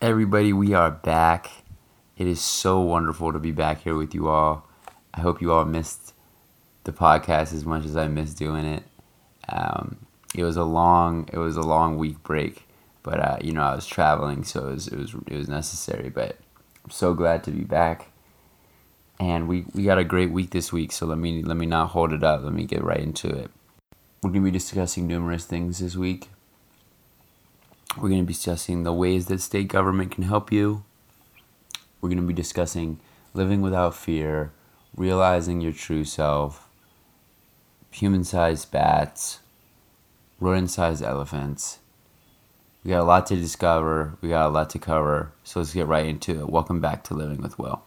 Everybody, we are back. It is so wonderful to be back here with you all. I hope you all missed the podcast as much as I missed doing it. Um, it was a long, it was a long week break, but uh, you know I was traveling, so it was, it was it was necessary. But I'm so glad to be back, and we we got a great week this week. So let me let me not hold it up. Let me get right into it. We're gonna be discussing numerous things this week. We're going to be discussing the ways that state government can help you. We're going to be discussing living without fear, realizing your true self, human sized bats, rodent sized elephants. We got a lot to discover, we got a lot to cover, so let's get right into it. Welcome back to Living with Will.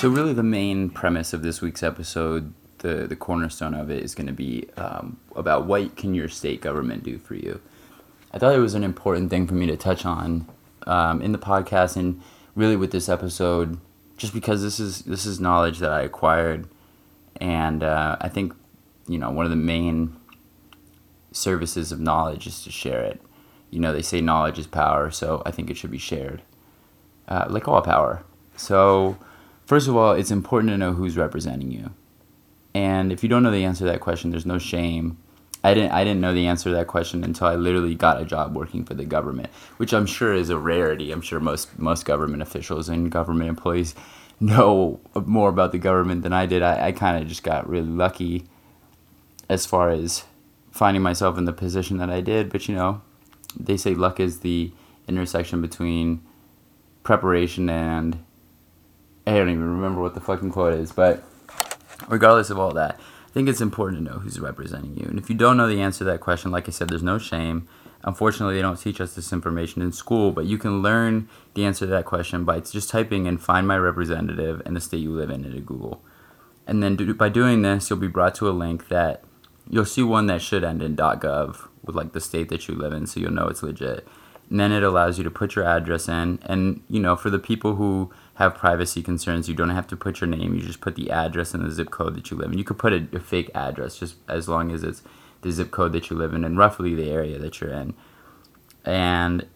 So, really, the main premise of this week's episode, the, the cornerstone of it, is going to be um, about what can your state government do for you. I thought it was an important thing for me to touch on um, in the podcast, and really with this episode, just because this is this is knowledge that I acquired, and uh, I think you know one of the main services of knowledge is to share it. You know, they say knowledge is power, so I think it should be shared, uh, like all power. So First of all, it's important to know who's representing you. And if you don't know the answer to that question, there's no shame. I didn't I didn't know the answer to that question until I literally got a job working for the government, which I'm sure is a rarity. I'm sure most most government officials and government employees know more about the government than I did. I, I kind of just got really lucky as far as finding myself in the position that I did. But you know, they say luck is the intersection between preparation and I don't even remember what the fucking quote is, but regardless of all that, I think it's important to know who's representing you. And if you don't know the answer to that question, like I said, there's no shame. Unfortunately, they don't teach us this information in school, but you can learn the answer to that question by just typing in find my representative and the state you live in into Google. And then do, by doing this, you'll be brought to a link that you'll see one that should end in .gov with like the state that you live in, so you'll know it's legit. And then it allows you to put your address in, and you know, for the people who have privacy concerns, you don't have to put your name. You just put the address and the zip code that you live in. You could put a, a fake address just as long as it's the zip code that you live in and roughly the area that you're in. And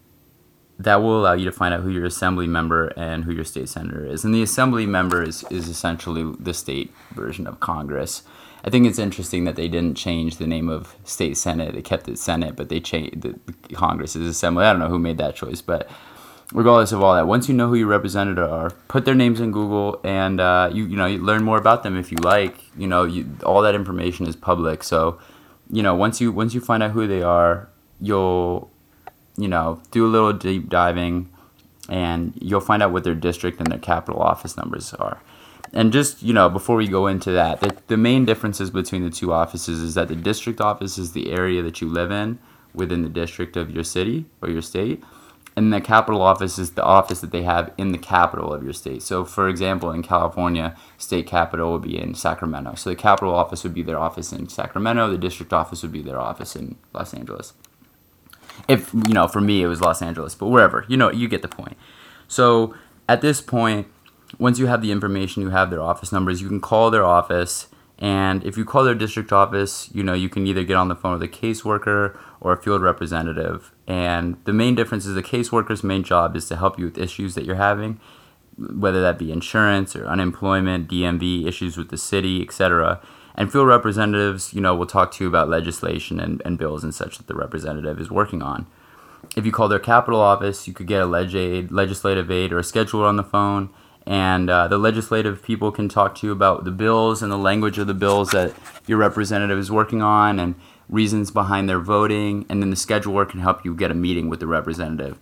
that will allow you to find out who your assembly member and who your state senator is. And the assembly member is, is essentially the state version of Congress. I think it's interesting that they didn't change the name of state senate. They kept it Senate, but they changed the, the Congress is assembly. I don't know who made that choice, but regardless of all that, once you know who your representative are, put their names in Google, and uh, you you know you learn more about them if you like. You know, you, all that information is public. So, you know, once you once you find out who they are, you'll you know do a little deep diving, and you'll find out what their district and their capital office numbers are. And just you know, before we go into that, the, the main differences between the two offices is that the district office is the area that you live in within the district of your city or your state and the capital office is the office that they have in the capital of your state. So, for example, in California, state capital would be in Sacramento. So, the capital office would be their office in Sacramento. The district office would be their office in Los Angeles. If you know, for me, it was Los Angeles, but wherever, you know, you get the point. So, at this point, once you have the information, you have their office numbers. You can call their office and if you call their district office, you know, you can either get on the phone with a caseworker or a field representative. And the main difference is the caseworker's main job is to help you with issues that you're having, whether that be insurance or unemployment, DMV, issues with the city, etc. And field representatives, you know, will talk to you about legislation and, and bills and such that the representative is working on. If you call their capital office, you could get a leg aide, legislative aide or a scheduler on the phone and uh, the legislative people can talk to you about the bills and the language of the bills that your representative is working on and reasons behind their voting and then the scheduler can help you get a meeting with the representative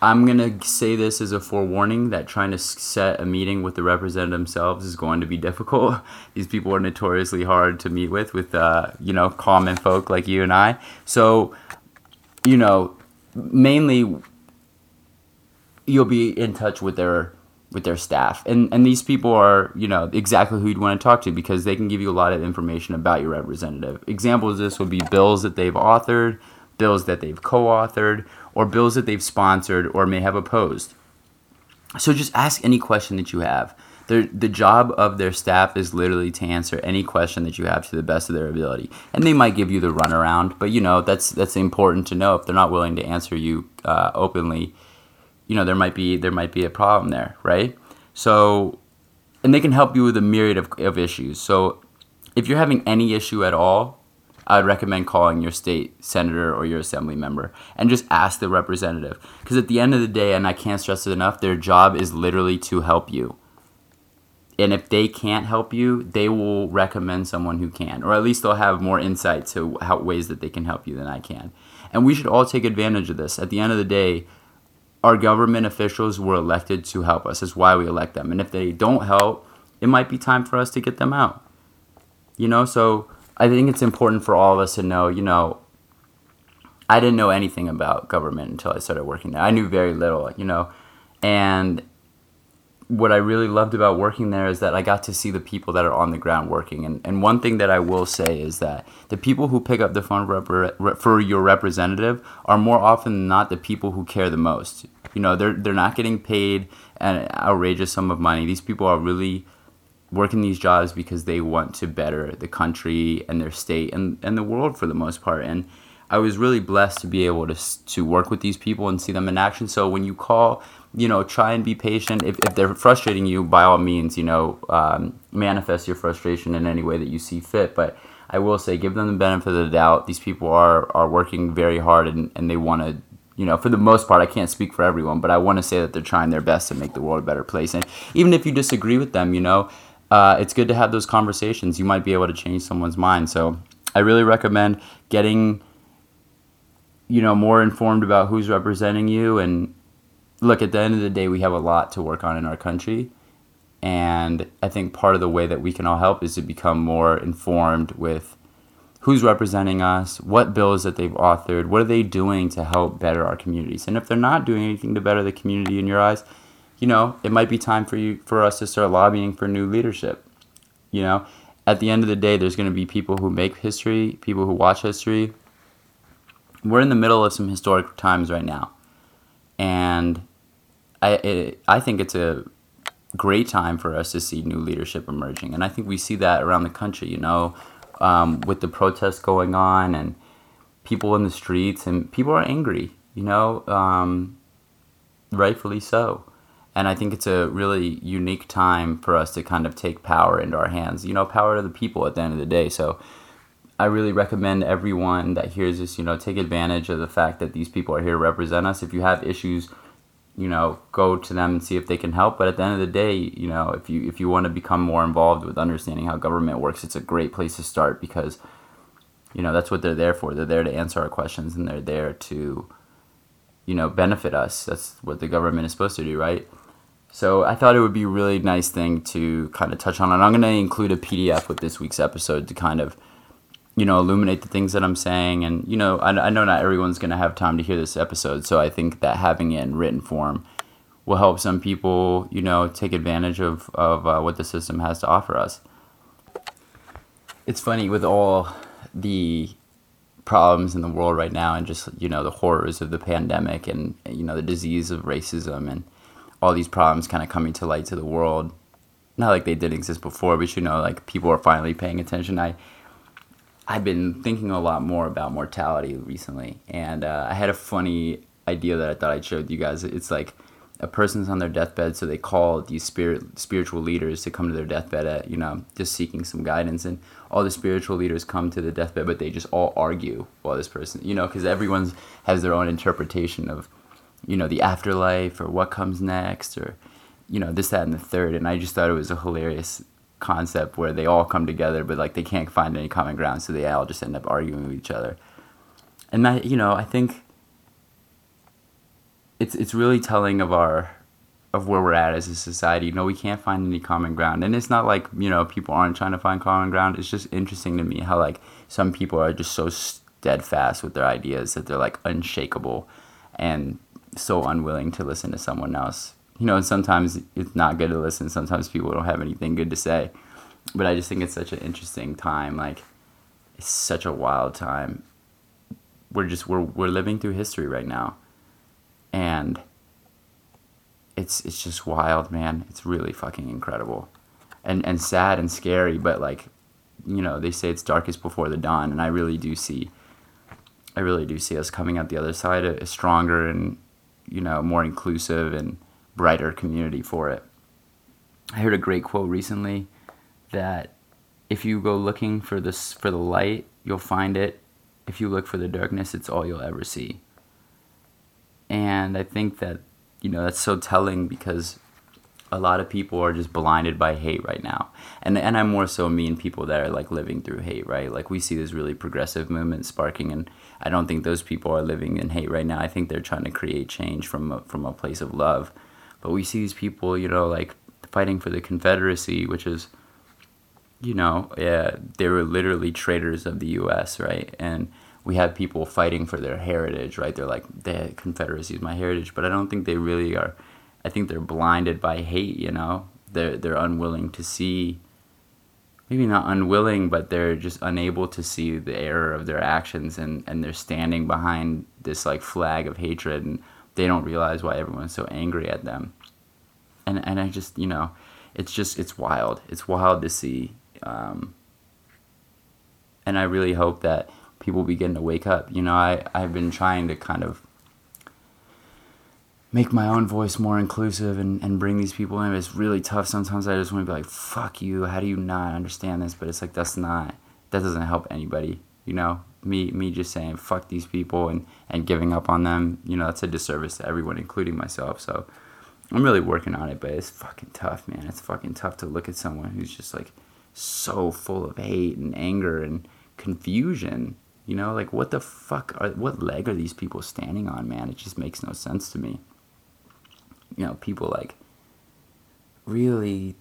I'm gonna say this as a forewarning that trying to set a meeting with the representative themselves is going to be difficult. These people are notoriously hard to meet with, with uh, you know common folk like you and I. So, you know, mainly you'll be in touch with their with their staff, and and these people are you know exactly who you'd want to talk to because they can give you a lot of information about your representative. Examples of this would be bills that they've authored, bills that they've co-authored or bills that they've sponsored or may have opposed. So just ask any question that you have. The, the job of their staff is literally to answer any question that you have to the best of their ability. And they might give you the runaround, but you know, that's, that's important to know. If they're not willing to answer you uh, openly, you know, there might be, there might be a problem there, right? So, and they can help you with a myriad of, of issues. So if you're having any issue at all, I would recommend calling your state senator or your assembly member and just ask the representative. Because at the end of the day, and I can't stress it enough, their job is literally to help you. And if they can't help you, they will recommend someone who can, or at least they'll have more insight to how ways that they can help you than I can. And we should all take advantage of this. At the end of the day, our government officials were elected to help us. That's why we elect them. And if they don't help, it might be time for us to get them out. You know, so I think it's important for all of us to know, you know, I didn't know anything about government until I started working there. I knew very little, you know, and what I really loved about working there is that I got to see the people that are on the ground working. And, and one thing that I will say is that the people who pick up the phone for your representative are more often than not the people who care the most. You know, they're, they're not getting paid an outrageous sum of money. These people are really working these jobs because they want to better the country and their state and, and the world for the most part. And I was really blessed to be able to, to work with these people and see them in action. So when you call, you know, try and be patient. If, if they're frustrating you, by all means, you know, um, manifest your frustration in any way that you see fit. But I will say, give them the benefit of the doubt. These people are, are working very hard and, and they want to you know, for the most part, I can't speak for everyone, but I want to say that they're trying their best to make the world a better place. And even if you disagree with them, you know, uh, it's good to have those conversations. You might be able to change someone's mind. So I really recommend getting, you know, more informed about who's representing you. And look, at the end of the day, we have a lot to work on in our country. And I think part of the way that we can all help is to become more informed with who's representing us, what bills that they've authored, what are they doing to help better our communities. And if they're not doing anything to better the community in your eyes, you know, it might be time for you for us to start lobbying for new leadership. You know, at the end of the day, there's going to be people who make history, people who watch history. We're in the middle of some historic times right now, and I it, I think it's a great time for us to see new leadership emerging, and I think we see that around the country. You know, um, with the protests going on and people in the streets, and people are angry. You know, um, rightfully so and I think it's a really unique time for us to kind of take power into our hands. You know, power to the people at the end of the day. So I really recommend everyone that hears this, you know, take advantage of the fact that these people are here to represent us. If you have issues, you know, go to them and see if they can help. But at the end of the day, you know, if you if you want to become more involved with understanding how government works, it's a great place to start because you know, that's what they're there for. They're there to answer our questions and they're there to you know, benefit us. That's what the government is supposed to do, right? So I thought it would be a really nice thing to kind of touch on, and I'm going to include a PDF with this week's episode to kind of, you know, illuminate the things that I'm saying. And you know, I, I know not everyone's going to have time to hear this episode, so I think that having it in written form will help some people, you know, take advantage of of uh, what the system has to offer us. It's funny with all the problems in the world right now, and just you know the horrors of the pandemic, and you know the disease of racism and all these problems kind of coming to light to the world. Not like they didn't exist before, but you know, like people are finally paying attention. I I've been thinking a lot more about mortality recently, and uh, I had a funny idea that I thought I'd with you guys. It's like a person's on their deathbed, so they call these spirit spiritual leaders to come to their deathbed at you know just seeking some guidance, and all the spiritual leaders come to the deathbed, but they just all argue while this person, you know, because everyone's has their own interpretation of you know the afterlife or what comes next or you know this that and the third and i just thought it was a hilarious concept where they all come together but like they can't find any common ground so they all just end up arguing with each other and that you know i think it's it's really telling of our of where we're at as a society. You know, we can't find any common ground, and it's not like you know people aren't trying to find common ground. It's just interesting to me how like some people are just so steadfast with their ideas that they're like unshakable, and so unwilling to listen to someone else. You know, sometimes it's not good to listen. Sometimes people don't have anything good to say, but I just think it's such an interesting time. Like, it's such a wild time. We're just we're we're living through history right now, and it's it's just wild, man. It's really fucking incredible, and and sad and scary. But like, you know, they say it's darkest before the dawn, and I really do see. I really do see us coming out the other side a, a stronger and you know more inclusive and brighter community for it. I heard a great quote recently that if you go looking for this for the light, you'll find it. If you look for the darkness, it's all you'll ever see. And I think that you know that's so telling because a lot of people are just blinded by hate right now and and i'm more so mean people that are like living through hate right like we see this really progressive movement sparking and i don't think those people are living in hate right now i think they're trying to create change from a, from a place of love but we see these people you know like fighting for the confederacy which is you know yeah they were literally traitors of the us right and we have people fighting for their heritage, right? They're like, the Confederacy is my heritage, but I don't think they really are. I think they're blinded by hate, you know? They're, they're unwilling to see, maybe not unwilling, but they're just unable to see the error of their actions and, and they're standing behind this like flag of hatred and they don't realize why everyone's so angry at them. And, and I just, you know, it's just, it's wild. It's wild to see. Um, and I really hope that people begin to wake up. You know, I, I've been trying to kind of make my own voice more inclusive and, and bring these people in. It's really tough. Sometimes I just want to be like, fuck you. How do you not understand this? But it's like, that's not, that doesn't help anybody. You know, me, me just saying fuck these people and, and giving up on them, you know, that's a disservice to everyone, including myself. So I'm really working on it, but it's fucking tough, man. It's fucking tough to look at someone who's just like so full of hate and anger and confusion you know, like what the fuck are what leg are these people standing on, man? It just makes no sense to me. You know, people like really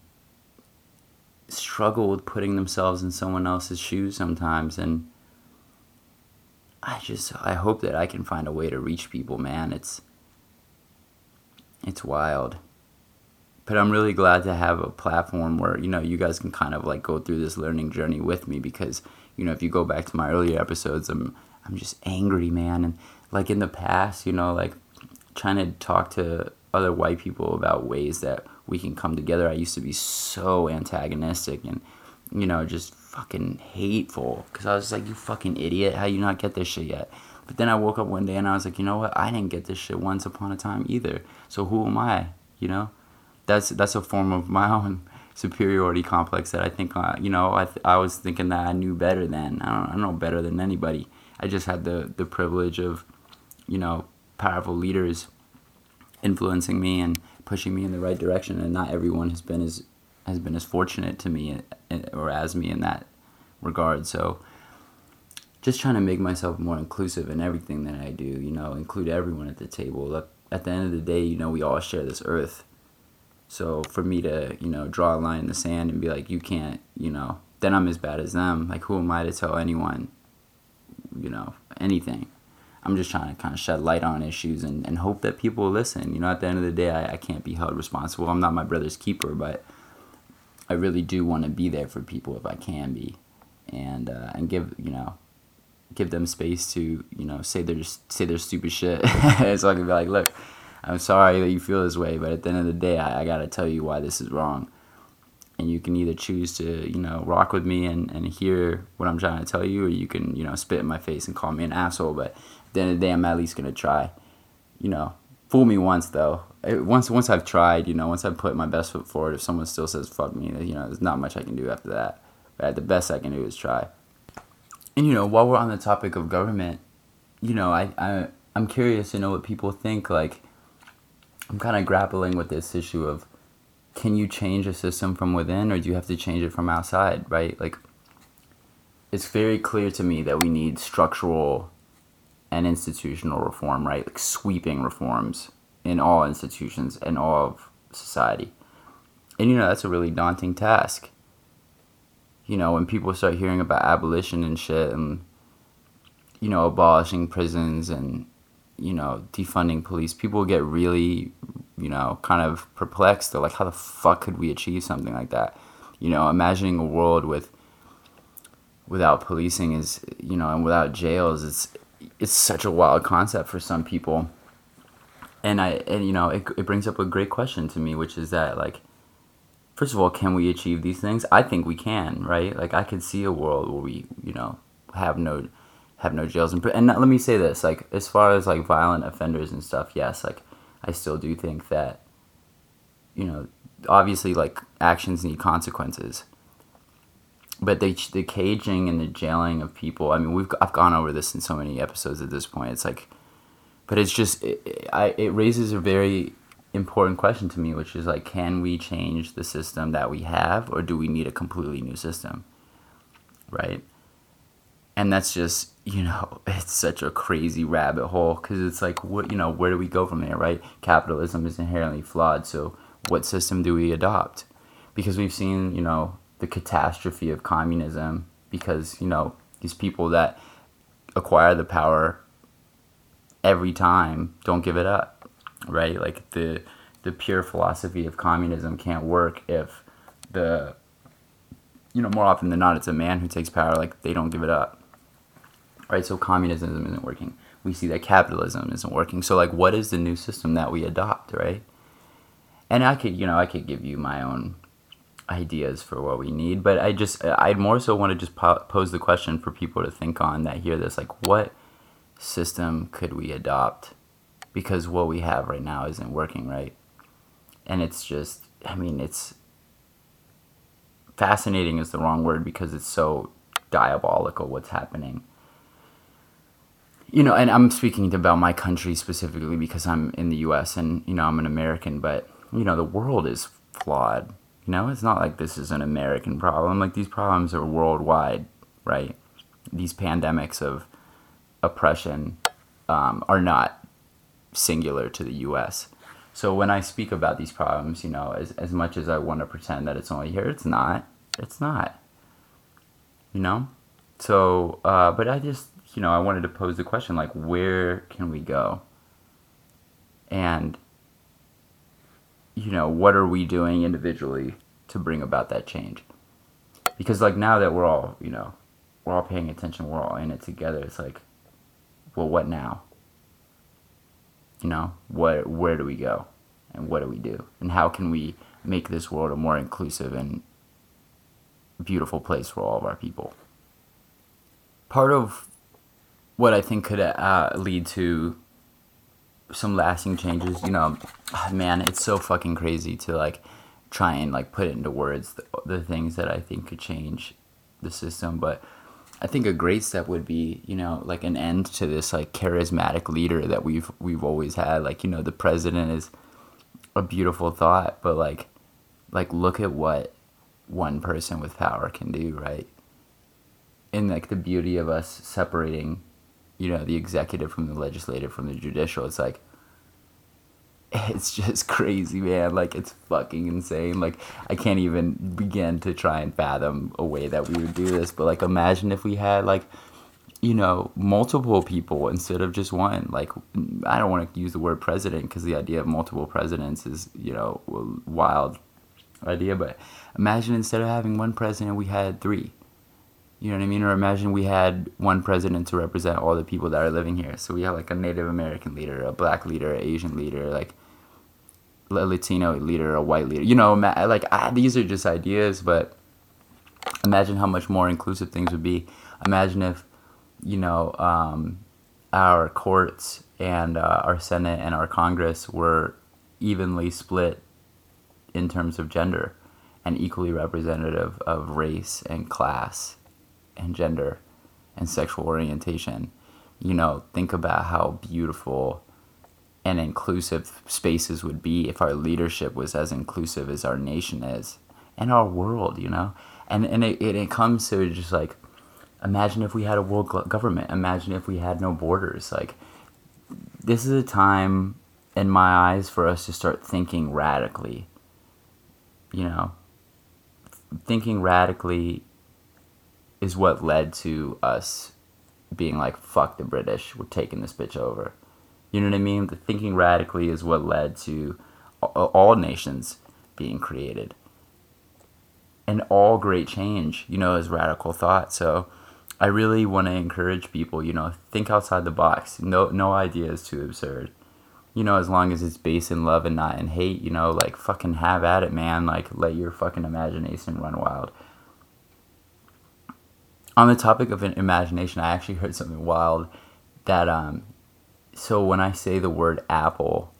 struggle with putting themselves in someone else's shoes sometimes and I just I hope that I can find a way to reach people, man. It's it's wild. But I'm really glad to have a platform where, you know, you guys can kind of like go through this learning journey with me because you know, if you go back to my earlier episodes, I'm I'm just angry, man. And like in the past, you know, like trying to talk to other white people about ways that we can come together. I used to be so antagonistic and you know, just fucking hateful because I was like, you fucking idiot, how you not get this shit yet? But then I woke up one day and I was like, you know what? I didn't get this shit once upon a time either. So who am I? You know, that's that's a form of my own superiority complex that I think, uh, you know, I, th- I was thinking that I knew better than. I don't, I know better than anybody. I just had the, the privilege of, you know, powerful leaders influencing me and pushing me in the right direction. And not everyone has been as, has been as fortunate to me uh, or as me in that regard. So just trying to make myself more inclusive in everything that I do, you know, include everyone at the table. Look, at the end of the day, you know, we all share this earth so for me to, you know, draw a line in the sand and be like, you can't, you know, then I'm as bad as them. Like, who am I to tell anyone, you know, anything? I'm just trying to kind of shed light on issues and, and hope that people listen. You know, at the end of the day, I, I can't be held responsible. I'm not my brother's keeper, but I really do want to be there for people if I can be, and uh, and give you know, give them space to you know say their say their stupid shit. so I can be like, look, I'm sorry that you feel this way, but at the end of the day, I, I got to tell you why this is wrong. And you can either choose to, you know, rock with me and, and hear what I'm trying to tell you, or you can, you know, spit in my face and call me an asshole. But at the end of the day, I'm at least to try. You know, fool me once, though. Eh, once once I've tried, you know, once I've put my best foot forward, if someone still says fuck me, you know, there's not much I can do after that. But the best I can do is try. And, you know, while we're on the topic of government, you know, I, I, I'm curious to know what people think, like, I'm kind of grappling with this issue of can you change a system from within or do you have to change it from outside, right? Like, it's very clear to me that we need structural and institutional reform, right? Like sweeping reforms in all institutions and all of society. And you know, that's a really daunting task. You know, when people start hearing about abolition and shit and you know, abolishing prisons and you know, defunding police, people get really, you know, kind of perplexed. They're like, how the fuck could we achieve something like that? You know, imagining a world with without policing is, you know, and without jails, it's it's such a wild concept for some people. And I and you know, it it brings up a great question to me, which is that like first of all, can we achieve these things? I think we can, right? Like I could see a world where we, you know, have no have no jails and and let me say this, like as far as like violent offenders and stuff, yes, like I still do think that you know, obviously like actions need consequences. But the the caging and the jailing of people, I mean, we've I've gone over this in so many episodes at this point. It's like but it's just it, I, it raises a very important question to me, which is like, can we change the system that we have, or do we need a completely new system? Right? And that's just, you know, it's such a crazy rabbit hole because it's like, what, you know, where do we go from there, right? Capitalism is inherently flawed. So, what system do we adopt? Because we've seen, you know, the catastrophe of communism because, you know, these people that acquire the power every time don't give it up right? Like the the pure philosophy of communism can't work if the you know more often than not it's a man who takes power like they don't give it up right? So communism isn't working. We see that capitalism isn't working. So like what is the new system that we adopt right? And i could you know i could give you my own ideas for what we need but i just i'd more so want to just po- pose the question for people to think on that hear this like what system could we adopt because what we have right now isn't working right. And it's just, I mean, it's fascinating is the wrong word because it's so diabolical what's happening. You know, and I'm speaking about my country specifically because I'm in the US and, you know, I'm an American, but, you know, the world is flawed. You know, it's not like this is an American problem. Like these problems are worldwide, right? These pandemics of oppression um, are not singular to the US. So when I speak about these problems, you know, as, as much as I want to pretend that it's only here, it's not. It's not. You know? So, uh, but I just, you know, I wanted to pose the question like, where can we go? And, you know, what are we doing individually to bring about that change? Because, like, now that we're all, you know, we're all paying attention, we're all in it together, it's like, well, what now? You know where where do we go and what do we do? And how can we make this world a more inclusive and beautiful place for all of our people? Part of what i think could uh, lead to some lasting changes you know man it's so fucking crazy to like try and like put it into words the, the things that i think could change the system but I think a great step would be, you know, like an end to this like charismatic leader that we've we've always had. Like, you know, the president is a beautiful thought, but like like look at what one person with power can do, right? And like the beauty of us separating, you know, the executive from the legislative from the judicial, it's like it's just crazy, man. Like it's fucking insane. Like I can't even begin to try and fathom a way that we would do this. But like imagine if we had like you know multiple people instead of just one. Like I don't want to use the word president because the idea of multiple presidents is you know a wild idea. But imagine instead of having one president, we had three. You know what I mean? Or imagine we had one president to represent all the people that are living here. So we have like a Native American leader, a black leader, an Asian leader, like a Latino leader, a white leader. You know, like these are just ideas, but imagine how much more inclusive things would be. Imagine if, you know, um, our courts and uh, our Senate and our Congress were evenly split in terms of gender and equally representative of race and class and gender and sexual orientation. You know, think about how beautiful and inclusive spaces would be if our leadership was as inclusive as our nation is and our world, you know? And, and it, it, it comes to just like, imagine if we had a world government. Imagine if we had no borders. Like, this is a time in my eyes, for us to start thinking radically. You know, thinking radically is what led to us being like, fuck the British, we're taking this bitch over. You know what I mean? The thinking radically is what led to all nations being created. And all great change, you know, is radical thought. So I really want to encourage people, you know, think outside the box. No no idea is too absurd. You know, as long as it's based in love and not in hate, you know, like fucking have at it, man. Like let your fucking imagination run wild. On the topic of imagination, I actually heard something wild that um so when I say the word apple,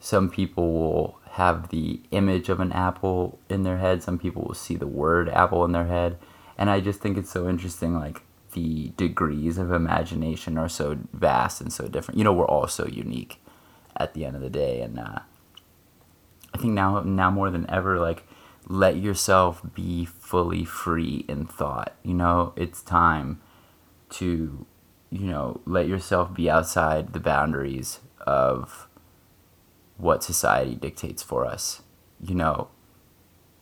some people will have the image of an apple in their head, some people will see the word apple in their head, and I just think it's so interesting like the degrees of imagination are so vast and so different. You know, we're all so unique at the end of the day and uh, I think now now more than ever like let yourself be fully free in thought. You know, it's time to you know, let yourself be outside the boundaries of what society dictates for us. You know,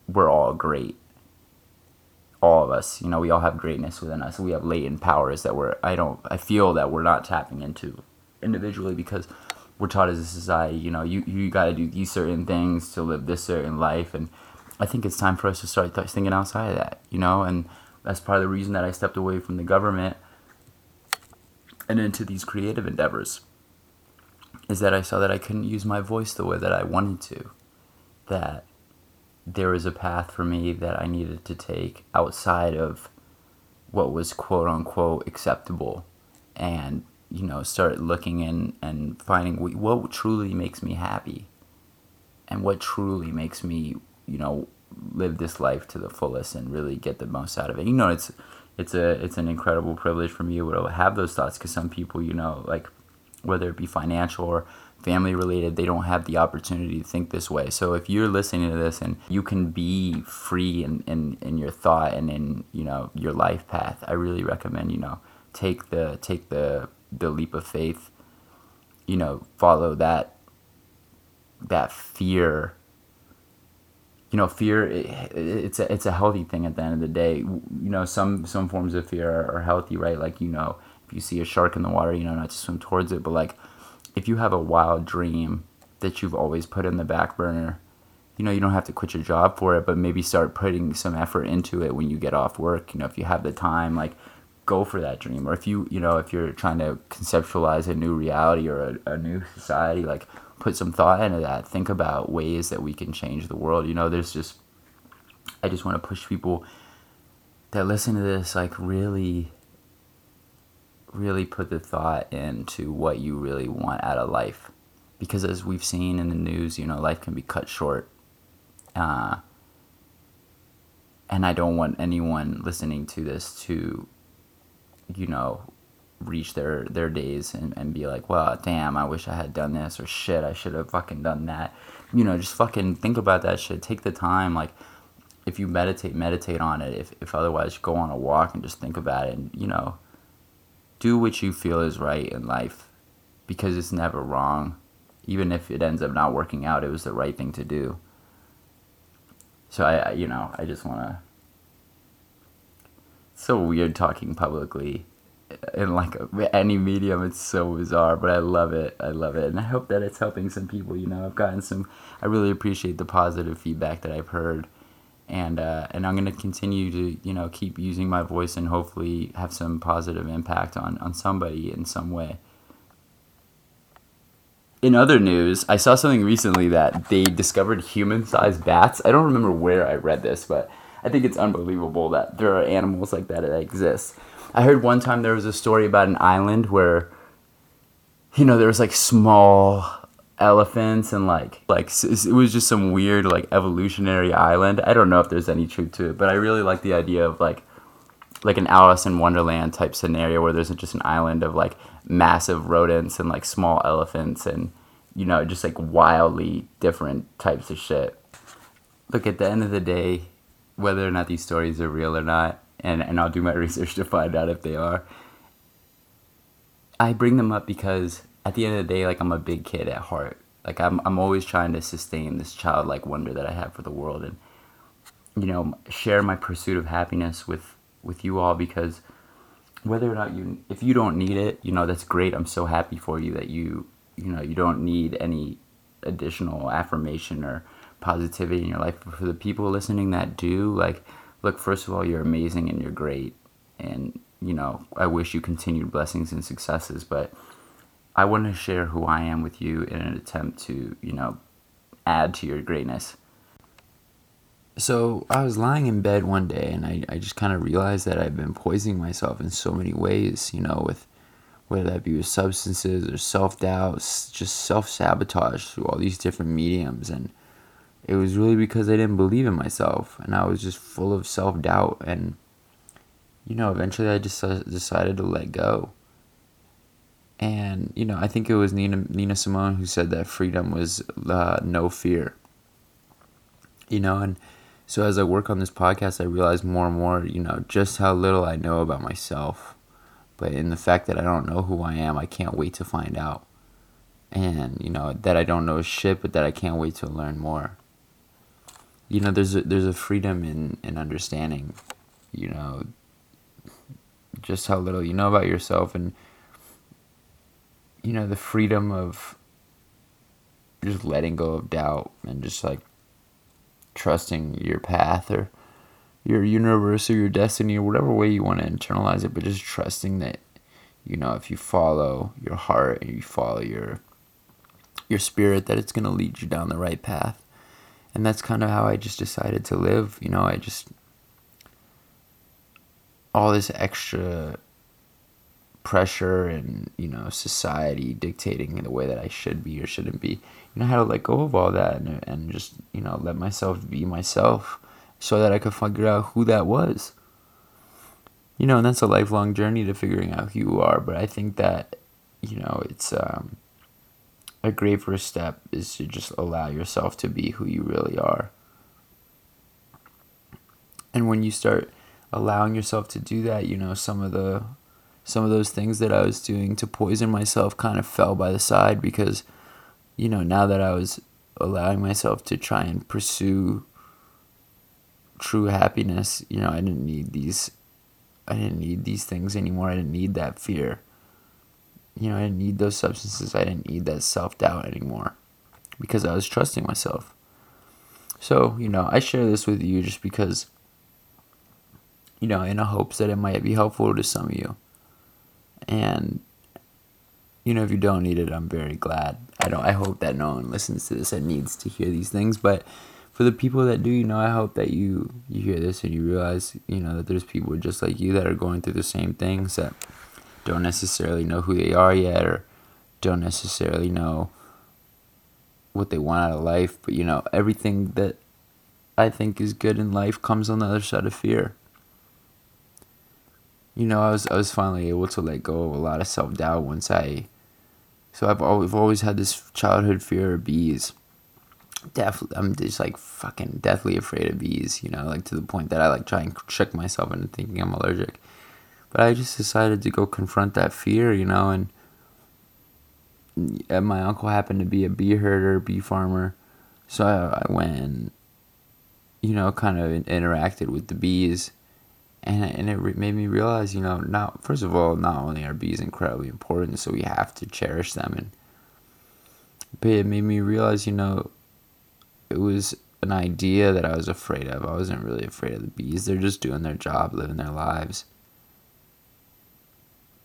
we're all great. All of us, you know, we all have greatness within us. We have latent powers that we're, I don't, I feel that we're not tapping into individually because we're taught as a society, you know, you, you got to do these certain things to live this certain life. And I think it's time for us to start thinking outside of that, you know, and that's part of the reason that I stepped away from the government and into these creative endeavors is that I saw that I couldn't use my voice the way that I wanted to. That there was a path for me that I needed to take outside of what was quote unquote acceptable and you know start looking in and finding what truly makes me happy and what truly makes me you know live this life to the fullest and really get the most out of it you know it's it's a it's an incredible privilege for me to have those thoughts because some people you know like whether it be financial or family related they don't have the opportunity to think this way. So if you're listening to this and you can be free in, in, in your thought and in you know your life path i really recommend you know take the take the the leap of faith you know follow that that fear you know, fear it's a it's a healthy thing at the end of the day. You know, some some forms of fear are, are, healthy, right? Like you know, if you see a shark in the water, you know not to swim towards it. But like, if you have a wild dream that you've always put in the back burner, you know, you don't have to quit your job for it, but maybe start putting some effort into it when you get off work. You know, if you have the time, like go for that dream. Or if you you know if you're trying to conceptualize a new reality or a, a new society, like put some thought into that. Think about ways that we can change the world. You know, there's just, I just want to push people that listen to this, like, really, really put the thought into what you really want out of life. Because as we've seen in the news, you know, life can be cut short. Uh, and I don't want anyone listening to this to, you know, reach their their days and, and be like, well, damn, I wish I had done this or shit, I should have fucking done that. You know, just fucking think about that shit. Take the time, like if you meditate, meditate on it. If if otherwise, go on a walk and just think about it. And you know, do what you feel is right in life, because it's never wrong. Even if it ends up not working out, it was the right thing to do. So I, you know, I just want to. so weird talking publicly in like any medium it's so bizarre but i love it. I love it and i hope that it's helping some people you know? I've gotten some i really appreciate the positive feedback that i've heard and uh, and i'm going to continue to you know keep using my voice and hopefully have some positive impact on on somebody in some way. In other news i saw something recently that they discovered human-sized bats. I don't remember where i read this but i think it's unbelievable that there are animals like that that exist I heard one time there was a story about an island where, you know, there was like small elephants and like like it was just some weird like evolutionary island. I don't know if there's any truth to it, but I really like the idea of like like an Alice in Wonderland type scenario where there's just an island of like massive rodents and like small elephants and you know just like wildly different types of shit. Look, at the end of the day, whether or not these stories are real or not, and, and I'll do my research to find out if they are. I bring them up because at the end of the day, like I'm a big kid at heart. Like I'm I'm always trying to sustain this childlike wonder that I have for the world and you know share my pursuit of happiness with with you all because whether or not you if you don't need it, you know that's great. I'm so happy for you that you you know you don't need any additional affirmation or positivity in your life. But for the people listening that do, like, look, first of all, you're amazing and you're great, and you know I wish you continued blessings and successes, but I want to share who I am with you in an attempt to, you know, add to your greatness. So I was lying in bed one day and I, I just kind of realized that I've been poisoning myself in so many ways, you know, with whether that be with substances or self doubt, just self sabotage through all these different mediums. And it was really because I didn't believe in myself and I was just full of self doubt. And, you know, eventually I just decided to let go and you know I think it was Nina Nina Simone who said that freedom was uh, no fear. You know, and so as I work on this podcast, I realize more and more, you know, just how little I know about myself. But in the fact that I don't know who I am, I can't wait to find out. And you know that I don't know shit, but that I can't wait to learn more. You know, there's a, there's a freedom in in understanding, you know, just how little you know about yourself and you know, the freedom of just letting go of doubt and just like trusting your path or your universe or your destiny or whatever way you want to internalize it, but just trusting that, you know, if you follow your heart and you follow your your spirit, that it's gonna lead you down the right path. And that's kind of how I just decided to live. You know, I just all this extra pressure and you know society dictating the way that I should be or shouldn't be. You know how to let go of all that and, and just you know let myself be myself, so that I could figure out who that was. You know, and that's a lifelong journey to figuring out who you are. But I think that you know it's um, a great first step is to just allow yourself to be who you really are. And when you start allowing yourself to do that, you know, some of the some of those things that I was doing to poison myself kind of fell by the side because, you know, now that I was allowing myself to try and pursue true happiness, you know, I didn't need these I didn't need these things anymore. I didn't need that fear. You know, I didn't need those substances. I didn't need that self doubt anymore because I was trusting myself. So, you know, I share this with you just because, you know, in a hopes that it might be helpful to some of you. And you know, if you don't need it, I'm very glad. I don't. I hope that no one listens to this and needs to hear these things. But for the people that do, you know, I hope that you you hear this and you realize, you know, that there's people just like you that are going through the same things that don't necessarily know who they are yet or don't necessarily know what they want out of life. But you know, everything that I think is good in life comes on the other side of fear you know, I was I was finally able to let go of a lot of self doubt once I. So I've always, I've always had this childhood fear of bees. Definitely, I'm just like fucking deathly afraid of bees. You know, like to the point that I like try and trick myself into thinking I'm allergic. But I just decided to go confront that fear. You know, and, my uncle happened to be a bee herder, bee farmer, so I, I went and, you know, kind of interacted with the bees and and it re- made me realize, you know, not first of all, not only are bees incredibly important, so we have to cherish them, and but it made me realize, you know, it was an idea that I was afraid of. I wasn't really afraid of the bees; they're just doing their job, living their lives.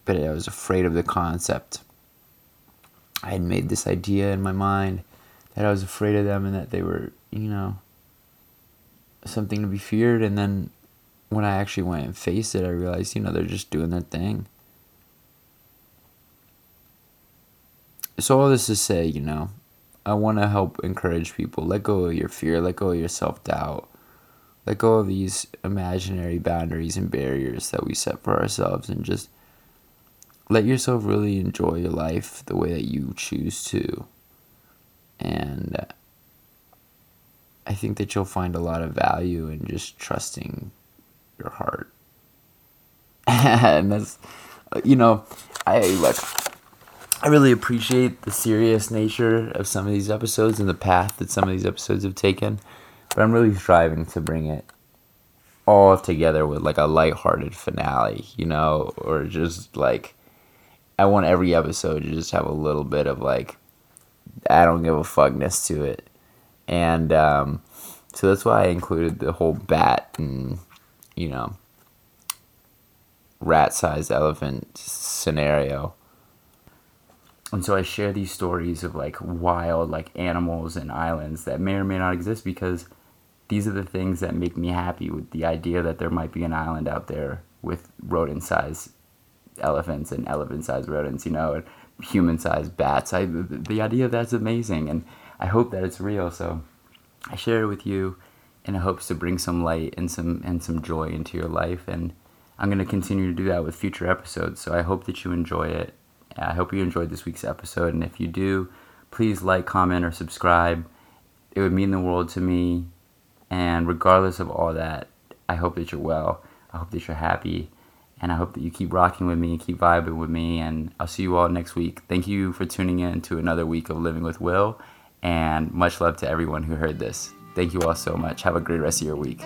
But I was afraid of the concept. I had made this idea in my mind that I was afraid of them and that they were, you know, something to be feared, and then when I actually went and faced it, I realized, you know, they're just doing their thing. So, all this is to say, you know, I want to help encourage people. Let go of your fear, let go of your self doubt, let go of these imaginary boundaries and barriers that we set for ourselves, and just let yourself really enjoy your life the way that you choose to. And uh, I think that you'll find a lot of value in just trusting your heart. and that's, uh, you know, I look, I really appreciate the serious nature of some of these episodes and the path that some of these episodes have taken, but I'm really striving to bring it all together with like a lighthearted finale, you know, or just like I want every episode to just have a little bit of like I don't give a fuckness to it. And um, so that's why I included the whole bat and you know rat sized elephant scenario. And so I share these stories of like wild like animals and islands that may or may not exist because these are the things that make me happy with the idea that there might be an island out there with rodent sized elephants and elephant sized rodents, you know, and human sized bats. I, the, the idea of that's amazing and I hope that it's real. So I share it with you in hopes to bring some light and some and some joy into your life and I'm going to continue to do that with future episodes. So I hope that you enjoy it. I hope you enjoyed this week's episode and if you do, please like, comment or subscribe. It would mean the world to me. And regardless of all that, I hope that you're well. I hope that you're happy. And I hope that you keep rocking with me and keep vibing with me. And I'll see you all next week. Thank you for tuning in to another week of Living with Will. And much love to everyone who heard this. Thank you all so much. Have a great rest of your week.